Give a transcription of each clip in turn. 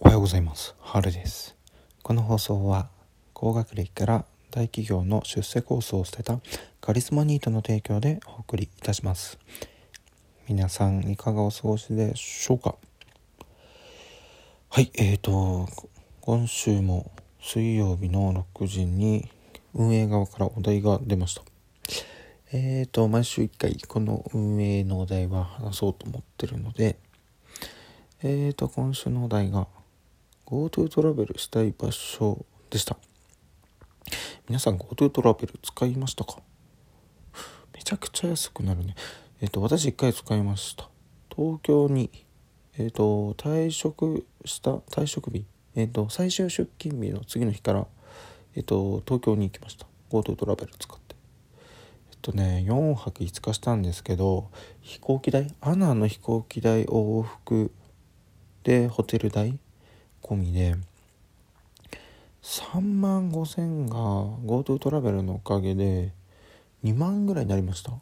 おはようございます。春です。この放送は高学歴から大企業の出世コースを捨てたカリスマニートの提供でお送りいたします。皆さんいかがお過ごしでしょうか？はいえーと今週も水曜日の6時に運営側からお題が出ました。えーと毎週1回この運営のお題は話そうと思ってるのでえーと今週のお題が GoTo トラベルしたい場所でした。皆さん GoTo トラベル使いましたか？めちゃくちゃ安くなるね。えっ、と私1回使いました。東京にえっ、と退職した退職日。えっ、と最終出勤日の次の日からえっ、と東京に行きました。GoTo トラベル使って。えっとね4泊5日したんですけど飛行機代？アナの飛行機代往復でホテル代込みで3万5000が GoTo トラベルのおかげで2万ぐらいになりました。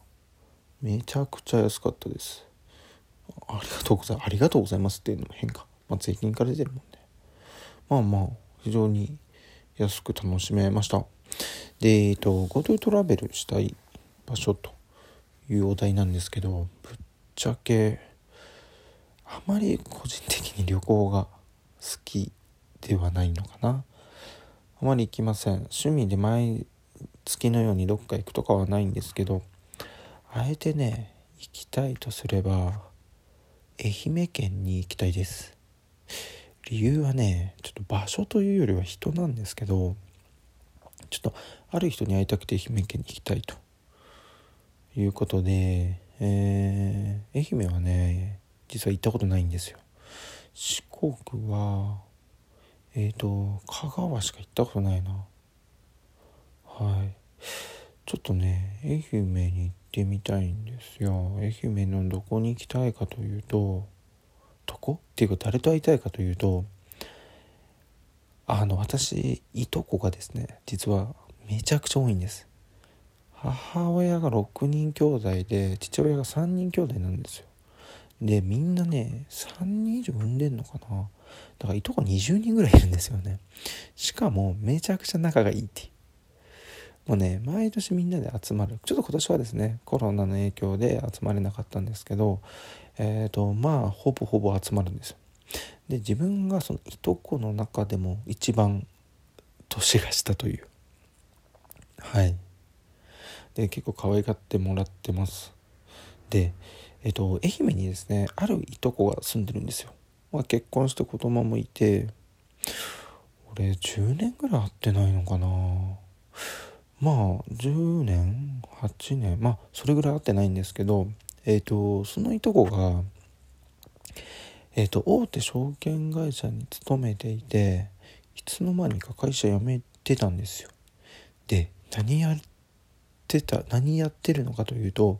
めちゃくちゃ安かったです。ありがとうございますありがとうございますっていうのも変か、まあ、税金から出てるもんね。まあまあ非常に安く楽しめました。でえっと GoTo トラベルしたい場所というお題なんですけどぶっちゃけあまり個人的に旅行が好きではないのかな。あまり行きません。趣味で毎月のようにどっか行くとかはないんですけどあえてね行きたいとすれば愛媛県に行きたいです。理由はねちょっと場所というよりは人なんですけどちょっとある人に会いたくて愛媛県に行きたいということで、えー、愛媛はね実は行ったことないんですよ。四国はえっ、ー、と香川しか行ったことないな。はい。ちょっとね愛媛に行ってみたいんですよ。愛媛のどこに行きたいかというとどこ？っていうか誰と会いたいかというとあの私いとこがですね実はめちゃくちゃ多いんです。母親が6人兄弟で父親が3人兄弟なんですよ。でみんなね3人以上産んでんのかな。だからいとこ20人ぐらいいるんですよね。しかもめちゃくちゃ仲がいいっていう。もうね毎年みんなで集まる。ちょっと今年はですねコロナの影響で集まれなかったんですけどえっ、ー、とまあほぼほぼ集まるんですよ。で自分がそのいとこの中でも一番年が下という。はい。で結構可愛がってもらってます。でえっと、愛媛にですねあるいとこが住んでるんですよ、まあ、結婚して子供もいて俺10年ぐらい会ってないのかな。まあ10年8年まあそれぐらい会ってないんですけどえっ、とそのいとこがえっ、と大手証券会社に勤めていていつの間にか会社辞めてたんですよ。で何やってた何やってるのかというと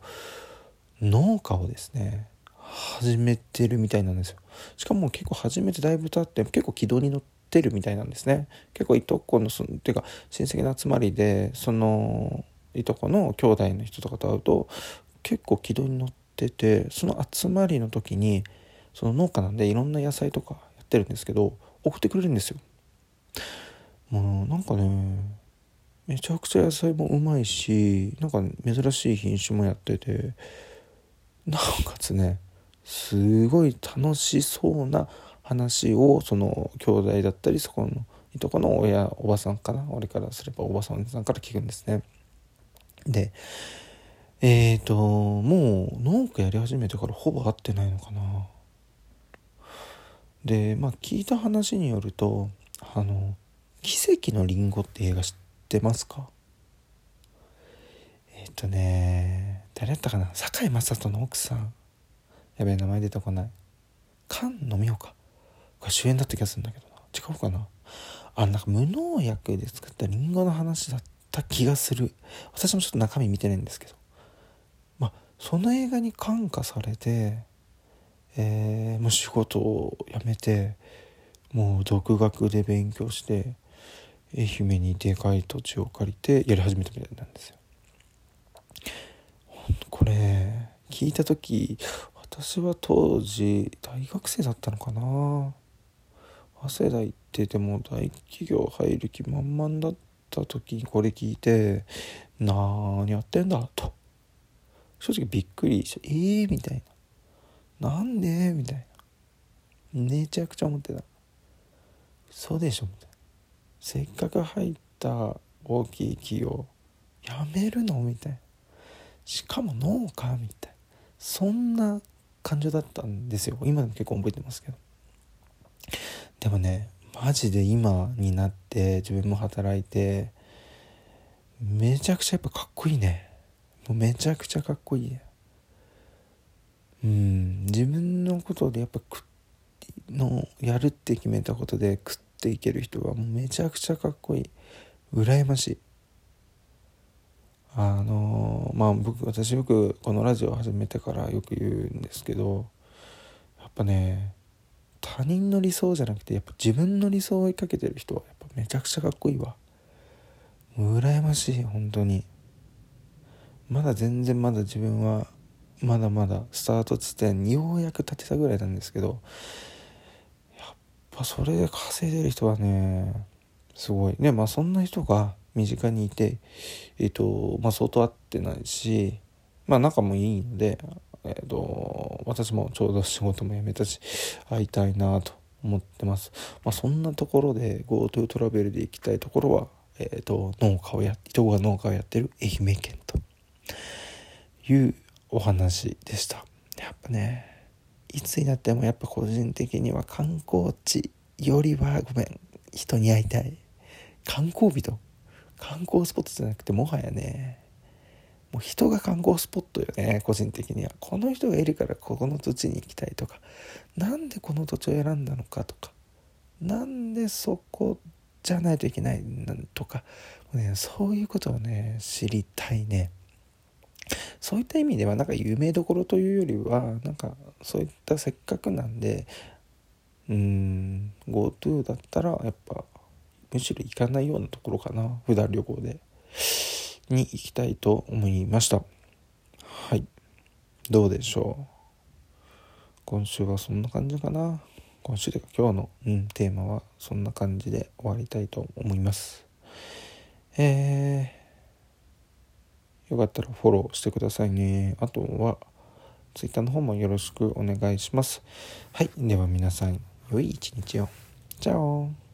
農家をですね始めてるみたいなんですよ。しかも結構始めてだいぶ経って結構軌道に乗ってるみたいなんですね。結構いとこのそのっていうか親戚の集まりでそのいとこの兄弟の人とかと会うと結構軌道に乗っててその集まりの時にその農家なんでいろんな野菜とかやってるんですけど送ってくれるんですよ。もうなんかねめちゃくちゃ野菜もうまいしなんか珍しい品種もやっててなおかつねすごい楽しそうな話をその兄弟だったりそこのいとこの親おばさんかな俺からすればおばさんさんから聞くんですね。でえっ、ー、ともう農家やり始めてからほぼ会ってないのかな。でまあ聞いた話によるとあの「奇跡のリンゴ」って映画知ってますか？えっ、ー、とね誰やったかな？堺雅人の奥さん。やべえ名前出てこない。菅野美穂か。これ主演だった気がするんだけどな。違うかな？あなんか無農薬で作ったリンゴの話だった気がする。私もちょっと中身見てないんですけど。まあその映画に感化されてえー、もう仕事を辞めてもう独学で勉強して愛媛にでかい土地を借りてやり始めたみたいなんですよ。これ聞いた時私は当時大学生だったのかな。早稲田行ってても大企業入る気満々だった時にこれ聞いて何やってんだと。正直びっくりしてええー、みたいな。なんで？みたいな。めちゃくちゃ思ってた。そうでしょ？みたいな。せっかく入った大きい企業やめるの？みたいな。しかも農家みたい。なそんな感情だったんですよ。今でも結構覚えてますけど。でもねマジで今になって自分も働いてめちゃくちゃやっぱかっこいいね。もうめちゃくちゃかっこいいうん。自分のことでやっぱ食のやるって決めたことで食っていける人はもうめちゃくちゃかっこいい。羨ましい。あのまあ僕私よくこのラジオを始めてからよく言うんですけどやっぱね他人の理想じゃなくてやっぱ自分の理想を追いかけてる人はやっぱめちゃくちゃかっこいいわ。羨ましい本当に。まだ全然まだ自分はまだまだスタート地点にようやく立てたぐらいなんですけどやっぱそれで稼いでる人はねすごい。ねまあそんな人が身近にいてえっ、ー、とまあ相当会ってないしまあ仲もいいのでえっ、ー、と私もちょうど仕事も辞めたし会いたいなと思ってます。まあそんなところで GoTo トラベルで行きたいところはえっ、ー、と農家をやいとこが農家をやってる愛媛県というお話でした。やっぱねいつになってもやっぱ個人的には観光地よりはごめん人に会いたい。観光人観光スポットじゃなくてもはやねもう人が観光スポットよね個人的には。この人がいるからここの土地に行きたいとか。何でこの土地を選んだのかとか。なんでそこじゃないといけないとか、ね、そういうことをね知りたいね。そういった意味ではなんか有名どころというよりはなんかそういったせっかくなんでうん GoTo だったらやっぱむしろ行かないようなところかな。普段旅行で。に行きたいと思いました。はい。どうでしょう。今週はそんな感じかな。今週というか今日の、うん、テーマはそんな感じで終わりたいと思います。えー、よかったらフォローしてくださいね。あとは Twitter の方もよろしくお願いします。はい。では皆さん良い一日を。チャオ